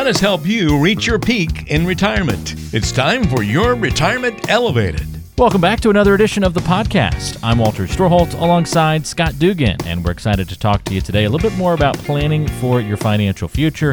Let us help you reach your peak in retirement. It's time for your Retirement Elevated. Welcome back to another edition of the podcast. I'm Walter Storholt alongside Scott Dugan, and we're excited to talk to you today a little bit more about planning for your financial future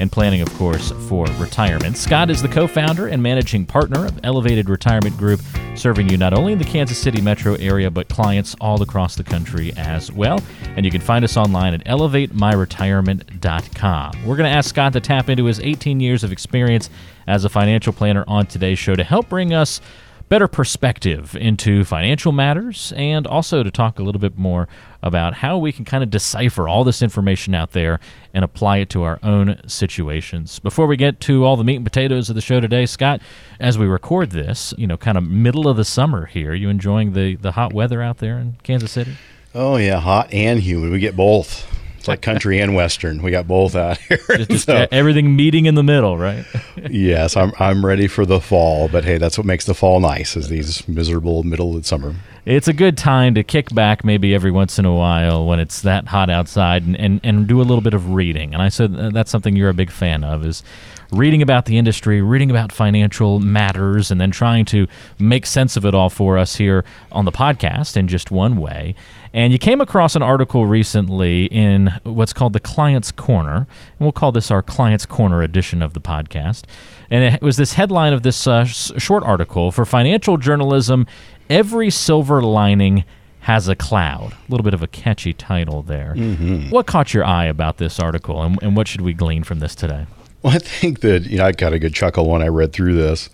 and planning, of course, for retirement. Scott is the co founder and managing partner of Elevated Retirement Group, serving you not only in the Kansas City metro area, but clients all across the country as well. And you can find us online at elevatemyretirement.com. We're going to ask Scott to tap into his 18 years of experience as a financial planner on today's show to help bring us better perspective into financial matters and also to talk a little bit more about how we can kind of decipher all this information out there and apply it to our own situations. Before we get to all the meat and potatoes of the show today, Scott, as we record this, you know, kind of middle of the summer here, you enjoying the the hot weather out there in Kansas City? Oh yeah, hot and humid. We get both. It's like country and western. We got both out here. So, everything meeting in the middle, right? yes, I'm I'm ready for the fall, but hey, that's what makes the fall nice is these miserable middle of summer. It's a good time to kick back maybe every once in a while when it's that hot outside and, and, and do a little bit of reading. And I said uh, that's something you're a big fan of is reading about the industry, reading about financial matters, and then trying to make sense of it all for us here on the podcast in just one way. And you came across an article recently in what's called the Client's Corner, and we'll call this our Client's Corner edition of the podcast. And it was this headline of this uh, short article for financial journalism Every Silver Lining has a cloud. A little bit of a catchy title there. Mm-hmm. What caught your eye about this article, and, and what should we glean from this today? Well, I think that you know I got a good chuckle when I read through this,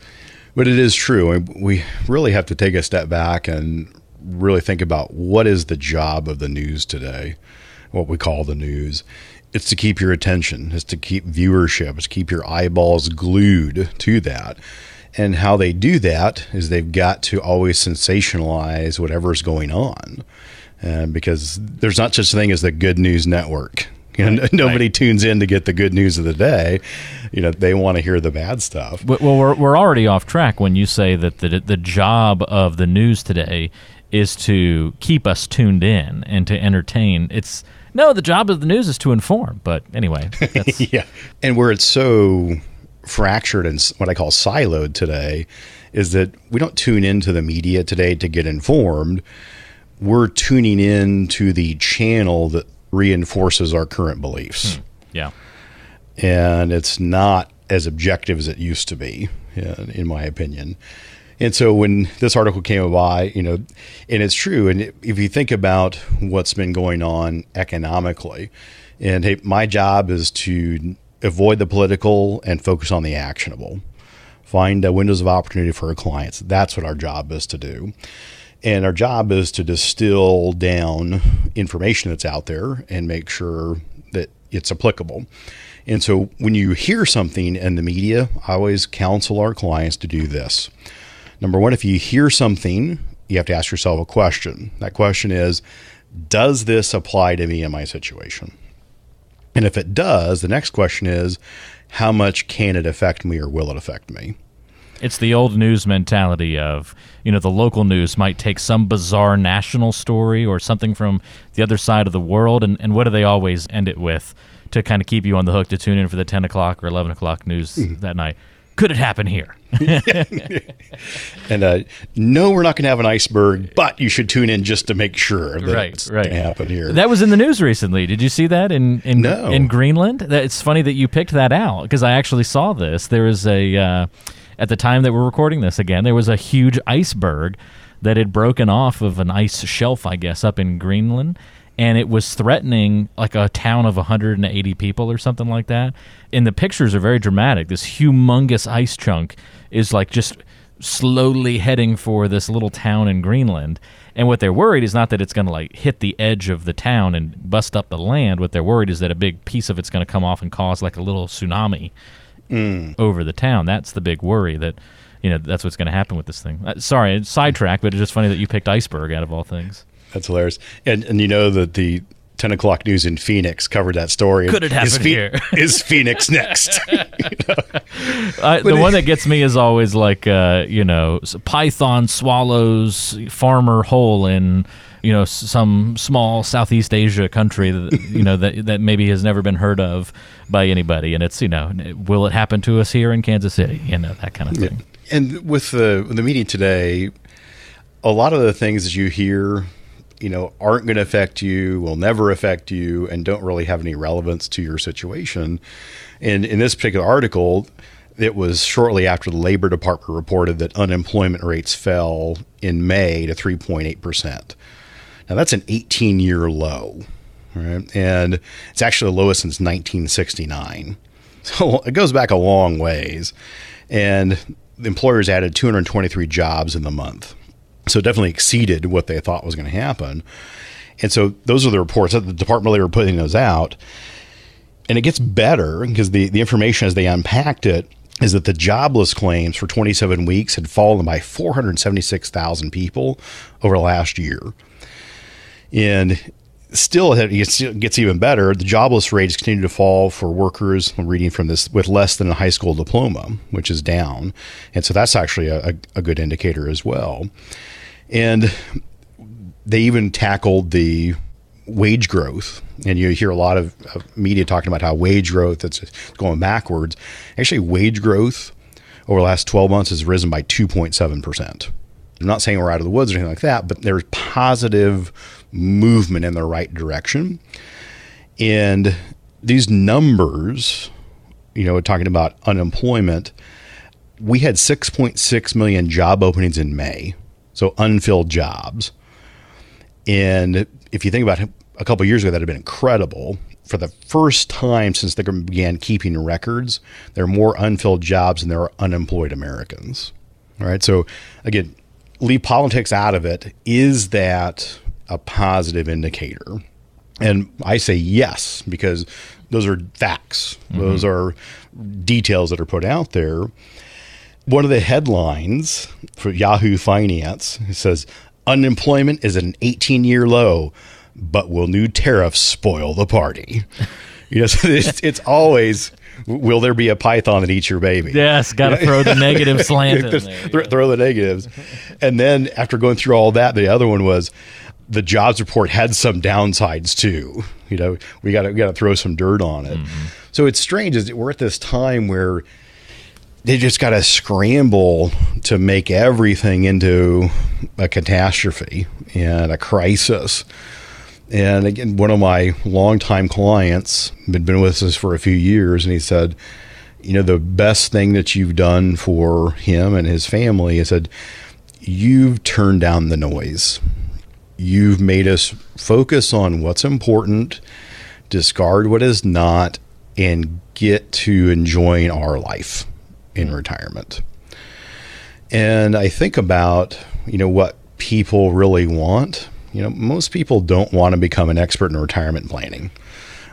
but it is true. We really have to take a step back and really think about what is the job of the news today, what we call the news. It's to keep your attention, it's to keep viewership, it's to keep your eyeballs glued to that. And how they do that is they've got to always sensationalize whatever's going on. Uh, because there's not such a thing as the good news network. You know, right, nobody right. tunes in to get the good news of the day. You know, they want to hear the bad stuff. Well, we're, we're already off track when you say that the, the job of the news today is to keep us tuned in and to entertain. It's no, the job of the news is to inform. But anyway, yeah. And where it's so fractured and what I call siloed today is that we don't tune into the media today to get informed. We're tuning in to the channel that reinforces our current beliefs. Hmm. Yeah. And it's not as objective as it used to be, in my opinion. And so when this article came by, you know, and it's true. And if you think about what's been going on economically, and hey, my job is to avoid the political and focus on the actionable, find windows of opportunity for our clients. That's what our job is to do. And our job is to distill down information that's out there and make sure that it's applicable. And so when you hear something in the media, I always counsel our clients to do this. Number one, if you hear something, you have to ask yourself a question. That question is Does this apply to me in my situation? And if it does, the next question is How much can it affect me or will it affect me? It's the old news mentality of, you know, the local news might take some bizarre national story or something from the other side of the world. And, and what do they always end it with to kind of keep you on the hook to tune in for the 10 o'clock or 11 o'clock news mm-hmm. that night? Could it happen here? and uh, no, we're not going to have an iceberg, but you should tune in just to make sure that right, it's right. happen here. That was in the news recently. Did you see that in in, no. in Greenland? It's funny that you picked that out because I actually saw this. There is a uh, at the time that we're recording this again, there was a huge iceberg that had broken off of an ice shelf, I guess, up in Greenland. And it was threatening like a town of 180 people or something like that. And the pictures are very dramatic. This humongous ice chunk is like just slowly heading for this little town in Greenland. And what they're worried is not that it's going to like hit the edge of the town and bust up the land. What they're worried is that a big piece of it's going to come off and cause like a little tsunami mm. over the town. That's the big worry that you know that's what's going to happen with this thing. Uh, sorry, sidetrack, but it's just funny that you picked iceberg out of all things. That's hilarious. And and you know that the 10 o'clock news in Phoenix covered that story. Could it happen is here? is Phoenix next? you know? uh, the one that gets me is always like, uh, you know, python swallows farmer whole in you know, some small Southeast Asia country that you know that that maybe has never been heard of by anybody, and it's you know, will it happen to us here in Kansas City? You know, that kind of thing. And with the the meeting today, a lot of the things that you hear, you know, aren't going to affect you, will never affect you, and don't really have any relevance to your situation. And in this particular article, it was shortly after the Labor Department reported that unemployment rates fell in May to 3.8%. Now, that's an 18 year low, right? And it's actually the lowest since 1969. So it goes back a long ways. And the employers added 223 jobs in the month. So it definitely exceeded what they thought was going to happen. And so those are the reports that the Department of Labor putting those out. And it gets better because the, the information as they unpacked it is that the jobless claims for 27 weeks had fallen by 476,000 people over the last year. And still, it gets even better. The jobless rates continue to fall for workers. I'm reading from this with less than a high school diploma, which is down. And so that's actually a, a good indicator as well. And they even tackled the wage growth. And you hear a lot of, media talking about how wage growth is going backwards. Actually, wage growth over the last 12 months has risen by 2.7%. I'm not saying we're out of the woods or anything like that, but there's positive movement in the right direction. And these numbers, you know, talking about unemployment, we had 6.6 million job openings in May, so unfilled jobs. And if you think about it, a couple years ago, that had been incredible. For the first time since they began keeping records, there are more unfilled jobs than there are unemployed Americans. All right. So, again, leave politics out of it. Is that a positive indicator? And I say yes, because those are facts, mm-hmm. those are details that are put out there. One of the headlines for Yahoo Finance says unemployment is at an 18 year low, but will new tariffs spoil the party? You know, so it's, it's always will there be a python that eats your baby? Yes, got to throw the negative slant in there. Th- throw the negatives. And then after going through all that, the other one was the jobs report had some downsides too. You know, we got to we got to throw some dirt on it. Mm-hmm. So it's strange is we're at this time where they just got to scramble to make everything into a catastrophe and a crisis. And again, one of my longtime clients had been with us for a few years, and he said, "You know, the best thing that you've done for him and his family," he said, "You've turned down the noise. You've made us focus on what's important, discard what is not, and get to enjoying our life in retirement." And I think about, you know, what people really want you know, most people don't want to become an expert in retirement planning.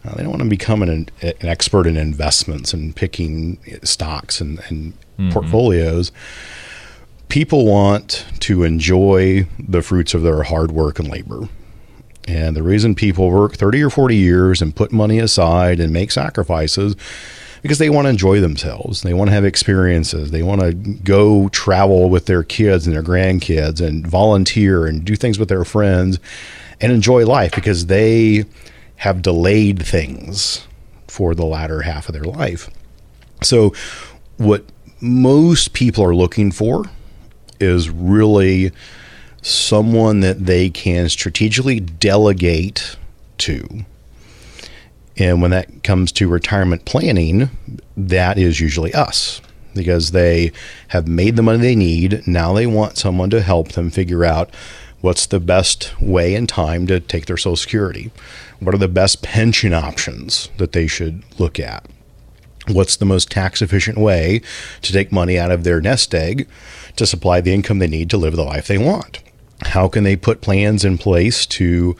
Uh, they don't want to become an, an, expert in investments and picking stocks and, and mm-hmm. portfolios. People want to enjoy the fruits of their hard work and labor. And the reason people work 30 or 40 years and put money aside and make sacrifices because they want to enjoy themselves. They want to have experiences. They want to go travel with their kids and their grandkids and volunteer and do things with their friends and enjoy life because they have delayed things for the latter half of their life. So, what most people are looking for is really someone that they can strategically delegate to and when that comes to retirement planning, that is usually us because they have made the money they need. Now they want someone to help them figure out what's the best way and time to take their Social Security. What are the best pension options that they should look at? What's the most tax efficient way to take money out of their nest egg to supply the income they need to live the life they want? How can they put plans in place to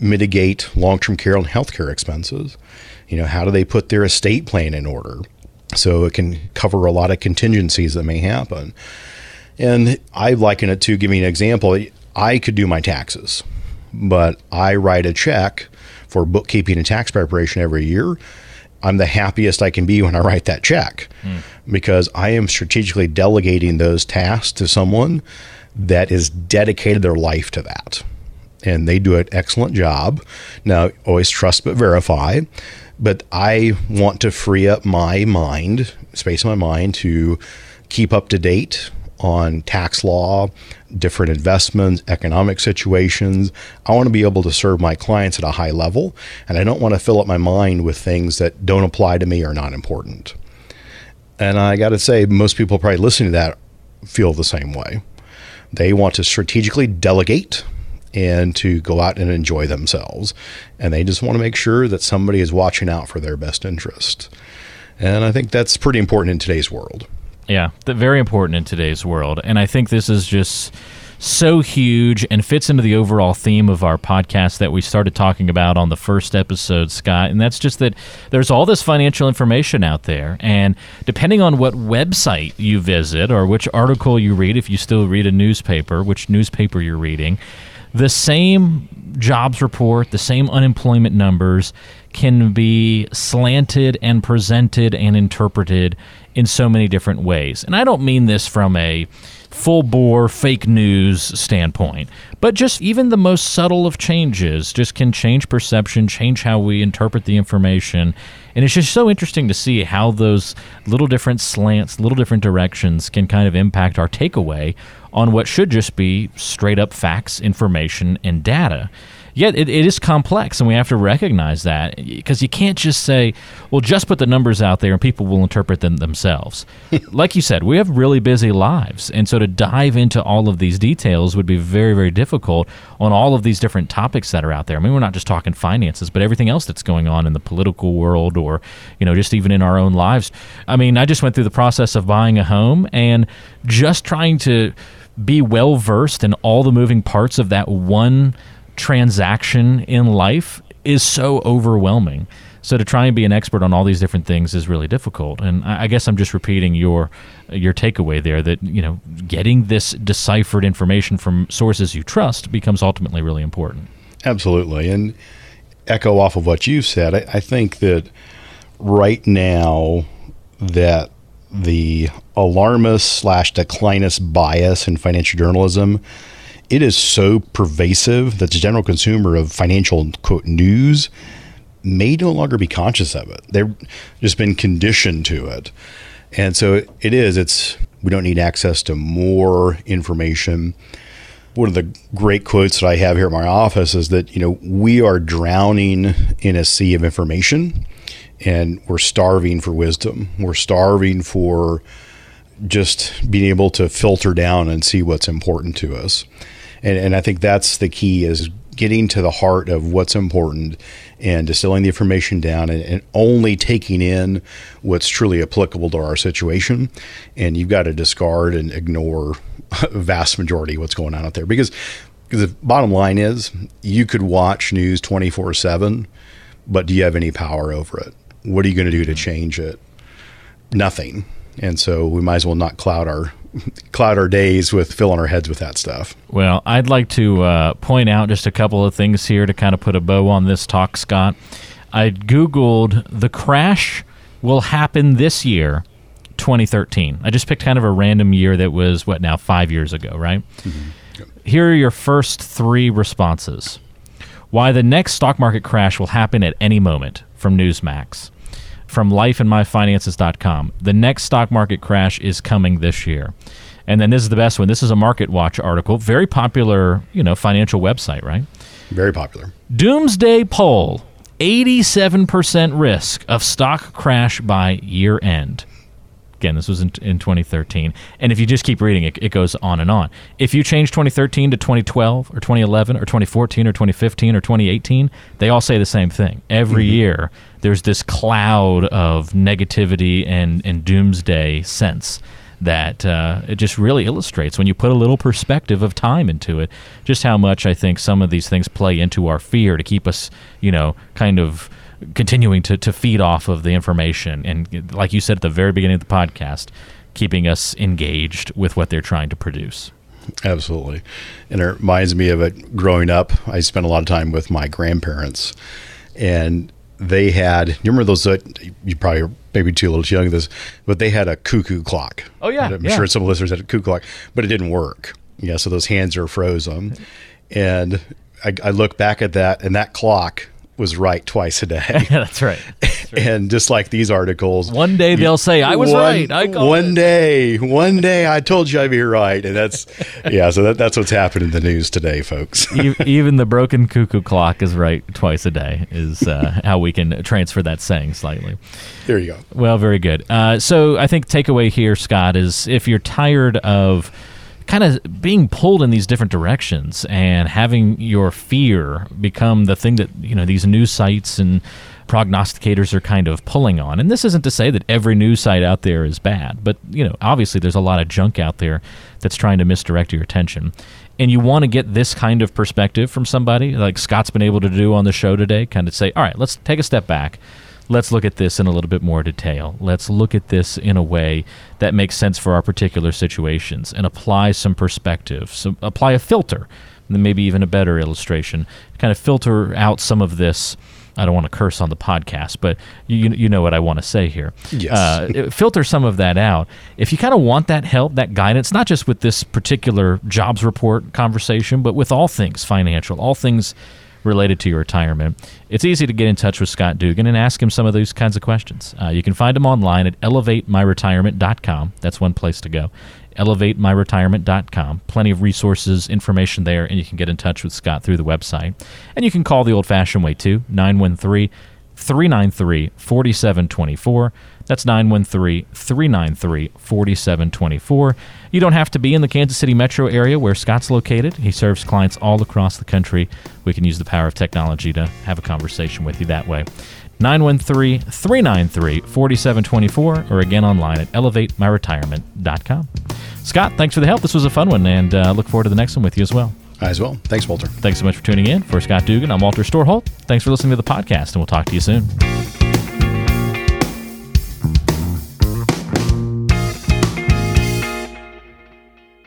mitigate long-term care and healthcare expenses? You know, how do they put their estate plan in order so it can cover a lot of contingencies that may happen? And I liken it to giving an example. I could do my taxes, but I write a check for bookkeeping and tax preparation every year. I'm the happiest I can be when I write that check mm. because I am strategically delegating those tasks to someone that is dedicated their life to that and they do an excellent job. Now, always trust but verify. But I want to free up my mind, space my mind to keep up to date on tax law, different investments, economic situations. I want to be able to serve my clients at a high level, and I don't want to fill up my mind with things that don't apply to me or not important. And I got to say, most people probably listening to that feel the same way. They want to strategically delegate and to go out and enjoy themselves. And they just want to make sure that somebody is watching out for their best interest. And I think that's pretty important in today's world. Yeah, very important in today's world. And I think this is just so huge and fits into the overall theme of our podcast that we started talking about on the first episode, Scott. And that's just that there's all this financial information out there. And depending on what website you visit or which article you read, if you still read a newspaper, which newspaper you're reading, the same jobs report, the same unemployment numbers can be slanted and presented and interpreted in so many different ways. And I don't mean this from a full bore fake news standpoint, but just even the most subtle of changes just can change perception, change how we interpret the information. And it's just so interesting to see how those little different slants, little different directions can kind of impact our takeaway on what should just be straight up facts, information, and data yet it, it is complex, and we have to recognize that because you can't just say, well, just put the numbers out there and people will interpret them themselves. like you said, we have really busy lives, and so to dive into all of these details would be very, very difficult on all of these different topics that are out there. I mean, we're not just talking finances, but everything else that's going on in the political world or, you know, just even in our own lives. I mean, I just went through the process of buying a home and just trying to be well versed in all the moving parts of that one transaction in life is so overwhelming. So to try and be an expert on all these different things is really difficult. And I guess I'm just repeating your your takeaway there that you know getting this deciphered information from sources you trust becomes ultimately really important. Absolutely, and echo off of what you said. I, I think that right now that the alarmist slash declinist bias in financial journalism it is so pervasive that the general consumer of financial quote news may no longer be conscious of it. They've just been conditioned to it. And so it is, it's we don't need access to more information. One of the great quotes that I have here at my office is that, you know, we are drowning in a sea of information and we're starving for wisdom. We're starving for just being able to filter down and see what's important to us and, and I think that's the key is getting to the heart of what's important and distilling the information down and, and, only taking in what's truly applicable to our situation. And you've got to discard and ignore a vast majority of what's going on out there because, the bottom line is you could watch news 24 7, but do you have any power over it? What are you going to do to mm-hmm. change it? Nothing. And so we might as well not cloud our cloud our days with filling our heads with that stuff. Well, I'd like to uh, point out just a couple of things here to kind of put a bow on this talk, Scott. I Googled the crash will happen this year, 2013. I just picked kind of a random year that was, what now, five years ago, right? Mm-hmm. Yep. Here are your first three responses. Why the next stock market crash will happen at any moment from Newsmax from lifeandmyfinances.com. The next stock market crash is coming this year. And then this is the best one. This is a Market Watch article, very popular, you know, financial website, right? Very popular. Doomsday poll: 87% risk of stock crash by year end. Again, this was in, in 2013. And if you just keep reading it, it goes on and on. If you change 2013 to 2012 or 2011 or 2014 or 2015 or 2018, they all say the same thing. Every mm-hmm. year, there's this cloud of negativity and, and doomsday sense that uh, it just really illustrates when you put a little perspective of time into it, just how much I think some of these things play into our fear to keep us, you know, kind of continuing to, to feed off of the information. And like you said at the very beginning of the podcast, keeping us engaged with what they're trying to produce. Absolutely. And it reminds me of it growing up. I spent a lot of time with my grandparents, and they had, you remember those, uh, you probably are maybe too little too young this, but they had a cuckoo clock. Oh, yeah. I'm yeah. sure some listeners had a cuckoo clock, but it didn't work. Yeah, so those hands are frozen. And I, I look back at that, and that clock was right twice a day. yeah, that's right. and just like these articles, One day they'll say, "I was one, right." I one it." day, one day, I told you I'd be right, and that's yeah. So that, that's what's happened in the news today, folks. Even the broken cuckoo clock is right twice a day. Is uh, how we can transfer that saying slightly. there you go. Well, very good. Uh, so I think takeaway here, Scott, is if you're tired of kind of being pulled in these different directions and having your fear become the thing that you know these news sites and prognosticators are kind of pulling on. And this isn't to say that every news site out there is bad, but you know, obviously there's a lot of junk out there that's trying to misdirect your attention. And you want to get this kind of perspective from somebody like Scott's been able to do on the show today, kind of say, "All right, let's take a step back." Let's look at this in a little bit more detail. Let's look at this in a way that makes sense for our particular situations and apply some perspective. So apply a filter, and maybe even a better illustration, kind of filter out some of this. I don't want to curse on the podcast, but you you know what I want to say here. Yes. Uh, filter some of that out. If you kind of want that help, that guidance, not just with this particular jobs report conversation, but with all things financial, all things related to your retirement, it's easy to get in touch with Scott Dugan and ask him some of those kinds of questions. Uh, you can find him online at elevatemyretirement.com. That's one place to go. Elevatemyretirement.com. Plenty of resources, information there, and you can get in touch with Scott through the website. And you can call the old fashioned way too, 913 393 4724. That's 913 393 4724. You don't have to be in the Kansas City metro area where Scott's located. He serves clients all across the country. We can use the power of technology to have a conversation with you that way. 913 393 4724 or again online at elevatemyretirement.com. Scott, thanks for the help. This was a fun one and uh, look forward to the next one with you as well. As well. Thanks, Walter. Thanks so much for tuning in. For Scott Dugan, I'm Walter Storholt. Thanks for listening to the podcast, and we'll talk to you soon.